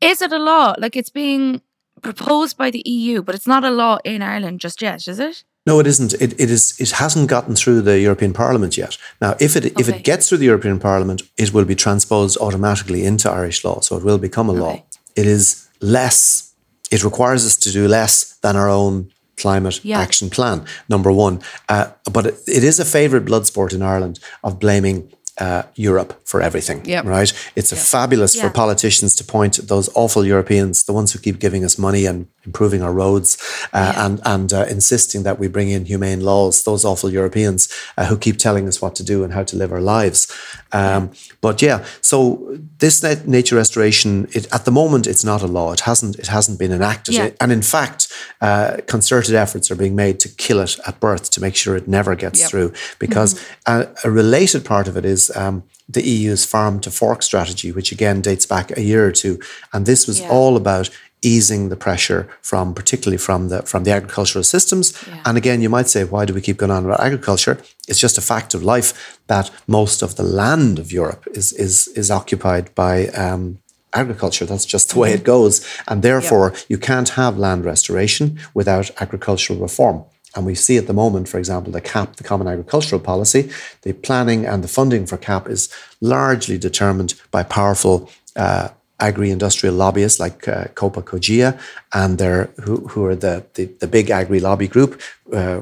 is it a law? Like it's being proposed by the EU, but it's not a law in Ireland just yet, is it? No, it isn't. It, it is. It hasn't gotten through the European Parliament yet. Now, if it if it gets through the European Parliament, it will be transposed automatically into Irish law. So it will become a law. It is less. It requires us to do less than our own climate Yeah. action plan. Number one, uh, but it, it is a favourite blood sport in Ireland of blaming. Uh, Europe for everything, Yep. right? It's a fabulous for politicians to point at those awful Europeans, the ones who keep giving us money and improving our roads, uh, and and uh, insisting that we bring in humane laws. Those awful Europeans uh, who keep telling us what to do and how to live our lives. Um, But yeah, so this nat- nature restoration, it, at the moment, it's not a law. It hasn't it hasn't been enacted, Yeah. and in fact, uh, concerted efforts are being made to kill it at birth to make sure it never gets Yep. through. Because a, a related part of it is um, the EU's farm to fork strategy, which again dates back a year or two, and this was Yeah. all about easing the pressure from particularly from the from the agricultural systems. Yeah. and again you might say why do we keep going on about agriculture? It's just a fact of life that most of the land of Europe is is is occupied by um, agriculture. That's just the way Mm-hmm. it goes. And therefore you can't have land restoration without agricultural reform and we see at the moment, for example, the CAP, the Common Agricultural Policy, the planning and the funding for CAP is largely determined by powerful uh, agri-industrial lobbyists like uh, Copa Cogeca and their who, who are the, the, the big agri-lobby group uh,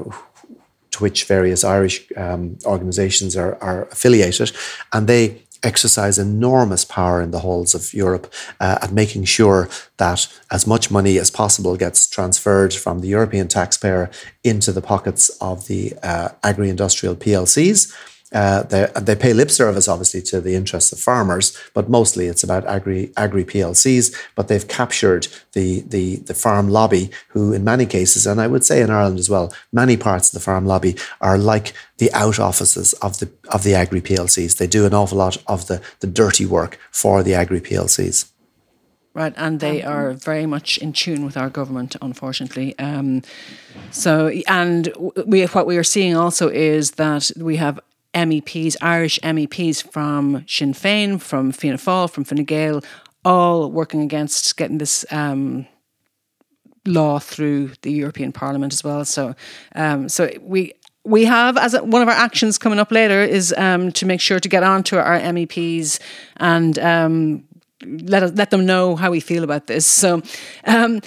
to which various Irish um, organisations are, are affiliated. And they exercise enormous power in the halls of Europe uh, at making sure that as much money as possible gets transferred from the European taxpayer into the pockets of the uh, agri industrial PLCs. Uh, they, they pay lip service, obviously, to the interests of farmers, but mostly it's about agri agri PLCs. But they've captured the, the the farm lobby, who in many cases, and I would say in Ireland as well, many parts of the farm lobby are like the out offices of the of the agri PLCs. They do an awful lot of the the dirty work for the agri PLCs. Right, and they are very much in tune with our government, unfortunately. Um, so, and we what we are seeing also is that we have MEPs, Irish MEPs from Sinn Féin, from Fianna Fáil, from Fine Gael, all working against getting this um, law through the European Parliament as well. So, um, so we we have as one of our actions coming up later is um, to make sure to get on to our MEPs and um, let us, let them know how we feel about this. So. Um,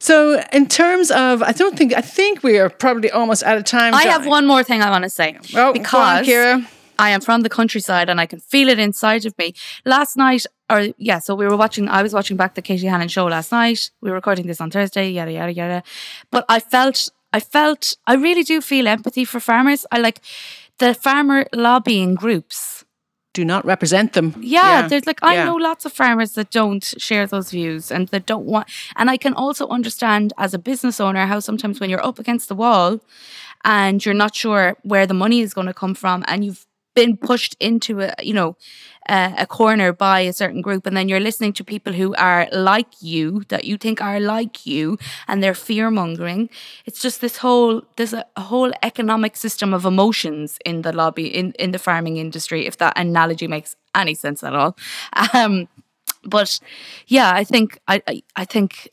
so, in terms of, I don't think, I think we are probably almost out of time. I have one more thing I want to say. Oh, on, because Kira. I am from the countryside and I can feel it inside of me. Last night, or yeah, so we were watching, I was watching back the Katie Hannon show last night. We were recording this on Thursday, yada, yada, yada. But I felt, I felt, I really do feel empathy for farmers. I like the farmer lobbying groups. Do not represent them. Yeah, there's like, I Yeah. know lots of farmers that don't share those views and that don't want, and I can also understand as a business owner how sometimes when you're up against the wall and you're not sure where the money is going to come from and you've been pushed into a you know a, corner by a certain group and then you're listening to people who are like you that you think are like you and they're fear mongering it's just this whole there's a, a whole economic system of emotions in the lobby in in the farming industry if that analogy makes any sense at all. Um but yeah i think i i, I think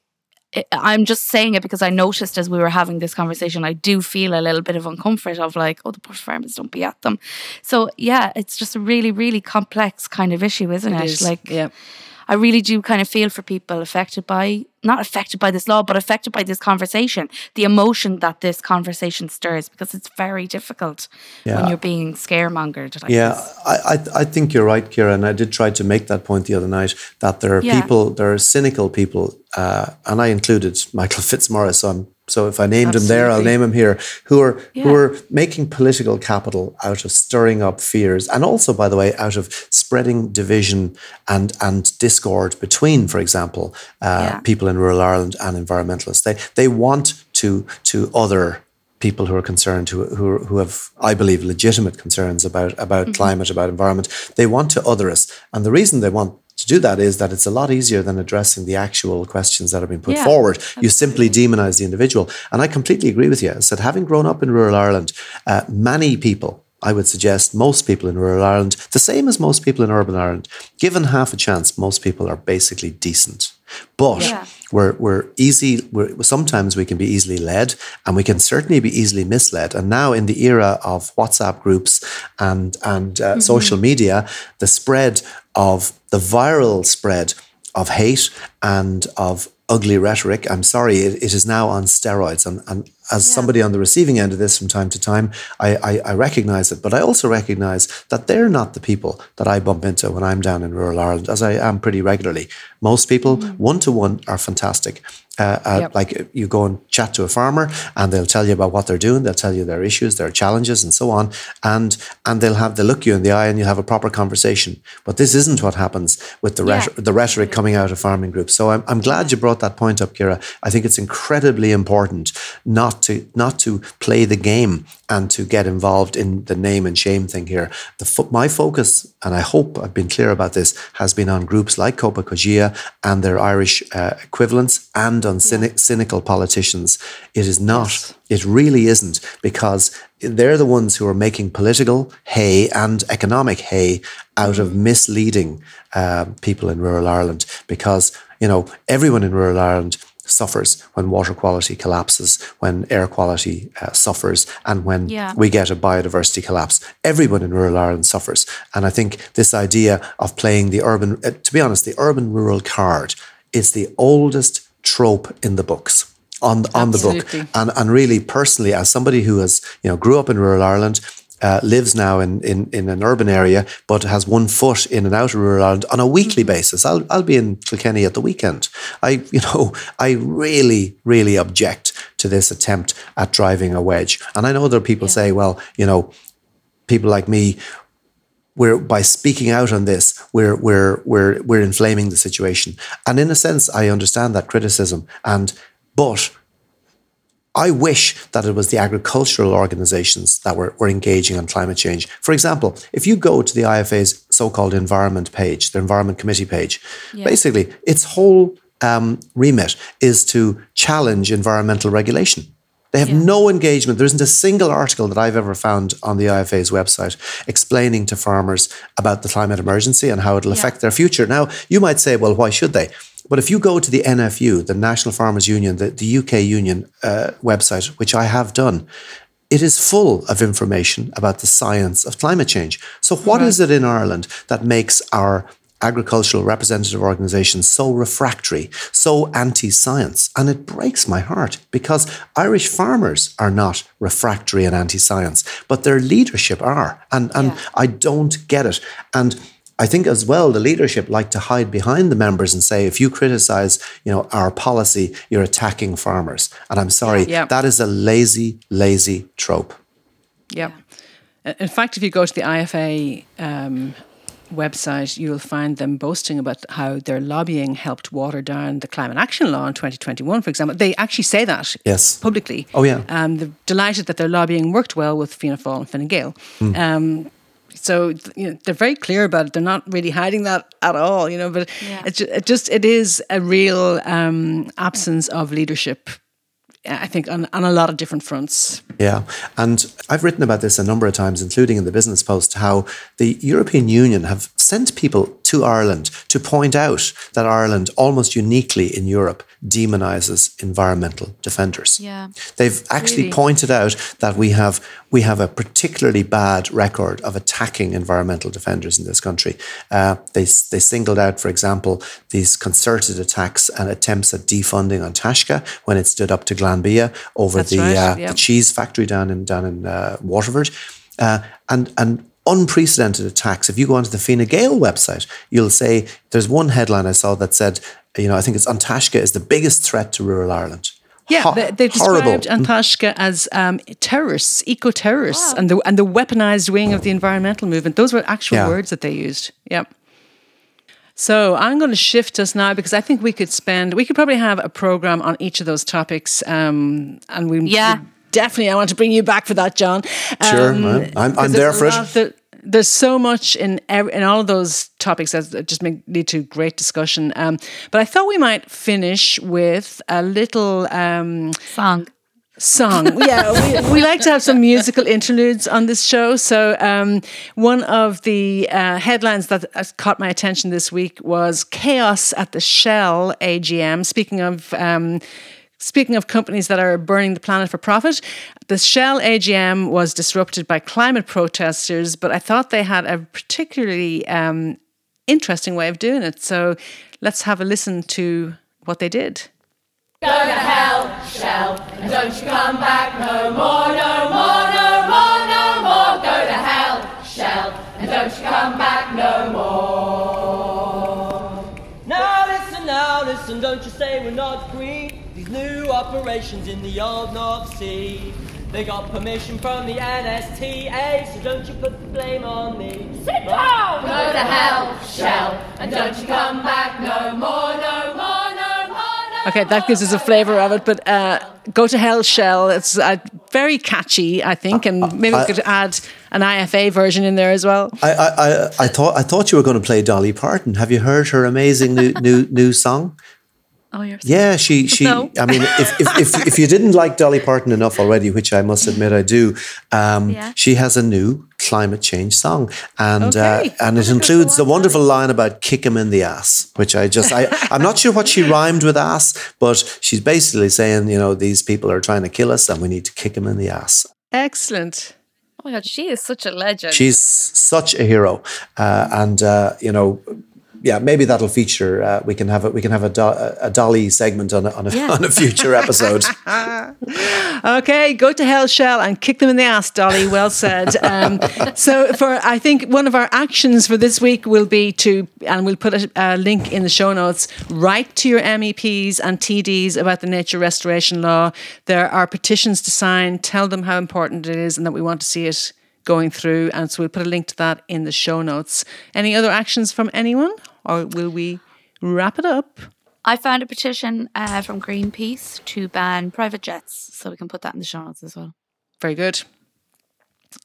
I'm just saying it because I noticed as we were having this conversation, I do feel a little bit of uncomfort of like, oh, the poor farmers don't be at them. So yeah, it's just a really, really complex kind of issue, isn't it? It is, Like, yeah. I really do kind of feel for people affected by not affected by this law, but affected by this conversation, the emotion that this conversation stirs, because it's very difficult when you're being scaremongered. Like Yeah. I, I, I think you're right, Kira, and I did try to make that point the other night that there are Yeah. people, there are cynical people, uh, and I included Michael Fitzmaurice. So, I'm, so if I named him there, I'll name him here, who are who are making political capital out of stirring up fears, and also, by the way, out of spreading division and and discord between, for example, uh, Yeah. people in rural Ireland and environmentalists. They they want to to other people who are concerned, who, who, who have, I believe, legitimate concerns about, about climate, about environment. They want to other us. And the reason they want to do that is that it's a lot easier than addressing the actual questions that have been put Yeah, forward. You simply demonize the individual. And I completely agree with you. I said, having grown up in rural Ireland, uh, many people, I would suggest most people in rural Ireland, the same as most people in urban Ireland, given half a chance, most people are basically decent. But Yeah. we're we're easy. We're sometimes we can be easily led, and we can certainly be easily misled. And now in the era of WhatsApp groups and and uh, social media, the spread of the viral spread of hate and of ugly rhetoric. I'm sorry, it, it is now on steroids. And, and as somebody on the receiving end of this from time to time, I, I, I recognize it. But I also recognize that they're not the people that I bump into when I'm down in rural Ireland, as I am pretty regularly. Most people, one to one, are fantastic. Uh, uh, Yep. Like you go and chat to a farmer, and they'll tell you about what they're doing. They'll tell you their issues, their challenges, and so on. And and they'll have they look you in the eye, and you'll have a proper conversation. But this isn't what happens with the Yeah. rhet- the rhetoric coming out of farming groups. So I'm I'm glad you brought that point up, Kira. I think it's incredibly important not to not to play the game and to get involved in the name and shame thing here. The fo- my focus, and I hope I've been clear about this, has been on groups like Copa Cogeca and their Irish uh, equivalents, and on cyni- cynical politicians. It is not. It really isn't because they're the ones who are making political hay and economic hay out of misleading uh, people in rural Ireland. Because you know everyone in rural Ireland suffers when water quality collapses, when air quality uh, suffers, and when Yeah. we get a biodiversity collapse. Everyone in rural Ireland suffers. And I think this idea of playing the urban, uh, to be honest, the urban rural card, it's the oldest trope in the books. On, on the book. And, and really, personally, as somebody who has, you know, grew up in rural Ireland, uh, lives now in, in, in an urban area, but has one foot in and out of rural Ireland on a weekly basis. I'll, I'll be in Kilkenny at the weekend. I, you know, I really, really object to this attempt at driving a wedge. And I know there are people say, well, you know, people like me, we're by speaking out on this, we're we're we're we're inflaming the situation. And in a sense, I understand that criticism. And but I wish that it was the agricultural organizations that were, were engaging on climate change. For example, if you go to the IFA's so-called environment page, their environment committee page, basically its whole um, remit is to challenge environmental regulation. They have no engagement. There isn't a single article that I've ever found on the IFA's website explaining to farmers about the climate emergency and how it'll affect their future. Now, you might say, well, why should they? But if you go to the NFU, the National Farmers Union, the, the UK Union uh, website, which I have done, it is full of information about the science of climate change. So, what is it in Ireland that makes our agricultural representative organizations so refractory, so anti science. And it breaks my heart because Irish farmers are not refractory and anti science, but their leadership are. And, and Yeah. I don't get it. And I think as well, the leadership like to hide behind the members and say, if you criticize, you know, our policy, you're attacking farmers. And I'm sorry, Yeah. that is a lazy, lazy trope. Yeah. In fact, if you go to the IFA um, website, you'll find them boasting about how their lobbying helped water down the climate action law in 2021, for example. They actually say that Yes. publicly. Oh, yeah. Um, they're delighted that their lobbying worked well with Fianna Fáil and Fine Gael. Hmm. Um, so you know, they're very clear about it. They're not really hiding that at all, you know. But Yeah. it's ju- it just it is a real um, absence of leadership. I think on, on a lot of different fronts. Yeah. And I've written about this a number of times, including in the Business Post, how the European Union have sent people to Ireland to point out that Ireland, almost uniquely in Europe, demonizes environmental defenders. Yeah. They've actually Really? pointed out that we have we have a particularly bad record of attacking environmental defenders in this country. Uh, they they singled out, for example, these concerted attacks and attempts at defunding An Taisce when it stood up to Glanbia over That's the, right, uh, yeah. the cheese factory down in down in uh, Waterford, uh, and and unprecedented attacks. If you go onto the Fine Gael website, you'll say there's one headline I saw that said, you know, I think it's An Taisce is the biggest threat to rural Ireland. Yeah, Ho- they, they've horrible. described An Taisce as um, terrorists, eco-terrorists, and the and the weaponized wing of the environmental movement. Those were actual Yeah. words that they used. Yeah. So I'm going to shift us now because I think we could spend, we could probably have a program on each of those topics, um, and we Yeah. we definitely. I want to bring you back for that, John. Sure, Um, I'm- I'm- I'm there for a it. lot that- there's so much in every, in all of those topics that just make, lead to great discussion. Um, but I thought we might finish with a little. Um, Song. song. Yeah, we, we like to have some musical interludes on this show. So, um, one of the uh, headlines that has caught my attention this week was chaos at the Shell AGM. Speaking of. Um, Speaking of companies that are burning the planet for profit, the Shell AGM was disrupted by climate protesters, but I thought they had a particularly um, interesting way of doing it. So let's have a listen to what they did. Go to hell, Shell, and don't you come back no more, no more, no more, no more. Go to hell, Shell, and don't you come back no more. Now listen, now listen, don't you say operations in the old North Sea. They got permission from the NSTA, so don't you put the blame on me. Sit down! Go to hell, Shell, and don't you come back no more, no more, no more, no Okay, that gives us a flavour of it. But uh, go to hell, Shell. It's uh, very catchy, I think, and maybe we could add an IFA version in there as well. I, I, I, I thought I thought you were going to play Dolly Parton. Have you heard her amazing new new new song? Oh, Yeah, she she. No. I mean, if, if if if you didn't like Dolly Parton enough already, which I must admit I do, um, Yeah. she has a new climate change song, and Okay. uh, and it includes the wonderful line about "kick him in the ass," which I just I I'm not sure what she rhymed with ass, but she's basically saying you know these people are trying to kill us and we need to kick them in the ass. Excellent. Oh my god, she is such a legend. She's such a hero, uh, and uh, you know, yeah, maybe that'll feature. Uh, we can have a we can have a, do- a Dolly segment on a, on a, Yeah. on a future episode. Okay, go to hell, Shell, and kick them in the ass, Dolly. Well said. Um, so, for I think one of our actions for this week will be to, and we'll put a, a link in the show notes. Write to your MEPs and TDs about the nature restoration law. There are petitions to sign. Tell them how important it is, and that we want to see it going through. And so we'll put a link to that in the show notes. Any other actions from anyone, or will we wrap it up? I found a petition uh, from Greenpeace to ban private jets, so we can put that in the show notes as well. Very good.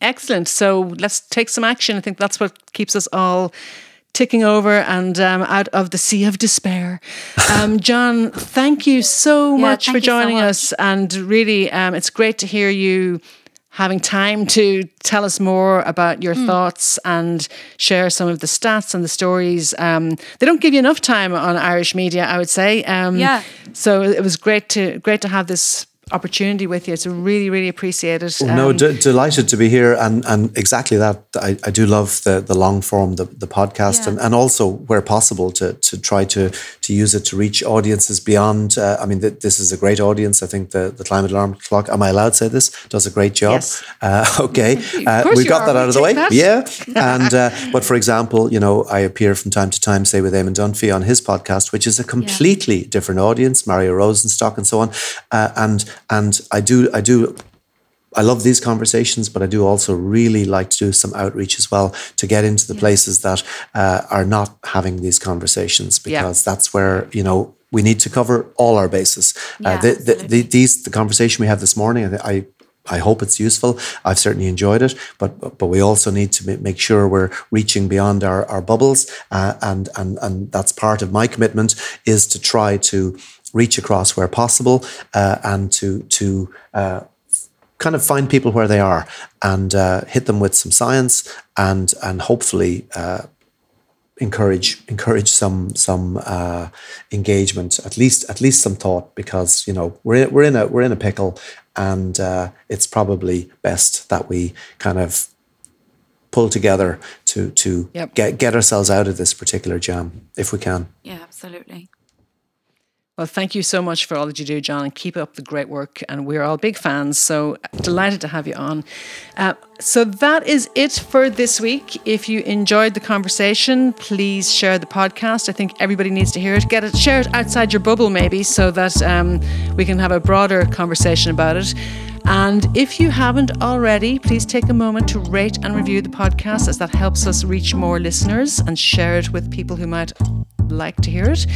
Excellent. So let's take some action. I think that's what keeps us all ticking over and um, out of the sea of despair. Um, John, thank you so Yeah, much for you so joining much. us. And really, um, it's great to hear you having time to tell us more about your thoughts and share some of the stats and the stories. Um, they don't give you enough time on Irish media, I would say. Um, Yeah. So it was great to great to have this opportunity with you. It's really, really appreciated. no, Um, d- delighted to be here, and and exactly that. I, I do love the the long form, the the podcast, Yeah. and, and also where possible to to try to to use it to reach audiences beyond. Uh, I mean, th- this is a great audience. I think the the climate alarm clock. Am I allowed to say this? Does a great job. Yes. Uh, okay, uh, we've got are. that out of the way. that. Yeah, and uh, but for example, you know, I appear from time to time, say with Eamon Dunphy on his podcast, which is a completely different audience, Mario Rosenstock and so on, uh, and and I do I do I love these conversations, but I do also really like to do some outreach as well to get into the places that uh, are not having these conversations because that's where you know we need to cover all our bases. Yeah, uh, the, the, the, these the conversation we had this morning, I. I I hope it's useful. I've certainly enjoyed it, but but we also need to make sure we're reaching beyond our, our bubbles, uh, and and and that's part of my commitment is to try to reach across where possible, uh, and to to uh, kind of find people where they are and uh, hit them with some science and and hopefully uh, encourage encourage some some uh, engagement at least at least some thought because you know we're in, we're in a we're in a pickle and uh, it's probably best that we kind of pull together to to Yep. get get ourselves out of this particular jam if we can. Yeah, absolutely. Well, thank you so much for all that you do, John, and keep up the great work. And we're all big fans, so delighted to have you on. Uh, so that is it for this week. If you enjoyed the conversation, please share the podcast. I think everybody needs to hear it. Get it, share it outside your bubble, maybe, so that um, we can have a broader conversation about it. And if you haven't already, please take a moment to rate and review the podcast, as that helps us reach more listeners and share it with people who might like to hear it.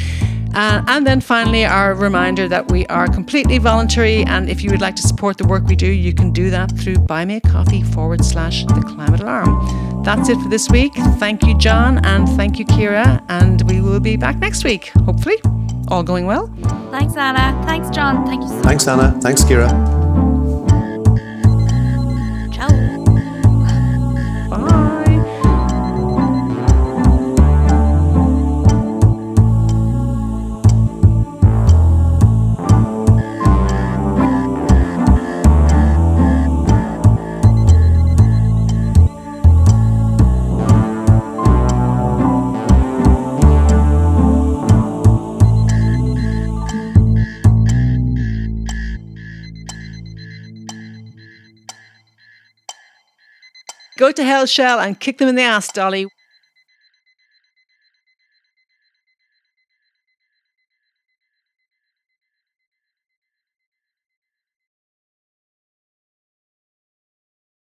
Uh, and then finally, our reminder that we are completely voluntary. And if you would like to support the work we do, you can do that through Buy Me a Coffee forward slash The Climate Alarm. That's it for this week. Thank you, John, and thank you, Kira. And we will be back next week, hopefully. All going well. Thanks, Anna. Thanks, John. Thank you so Thanks, Anna. Thanks, Kira. Go to hell, Shell, and kick them in the ass, Dolly.